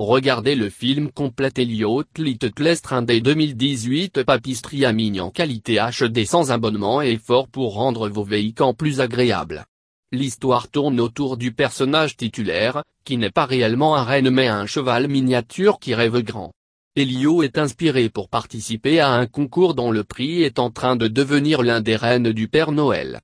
Regardez le film complet Elliot Little des 2018 Papistrie à en qualité HD sans abonnement et fort pour rendre vos véhicules plus agréables. L'histoire tourne autour du personnage titulaire, qui n'est pas réellement un renne mais un cheval miniature qui rêve grand. Elio est inspiré pour participer à un concours dont le prix est en train de devenir l'un des reines du Père Noël.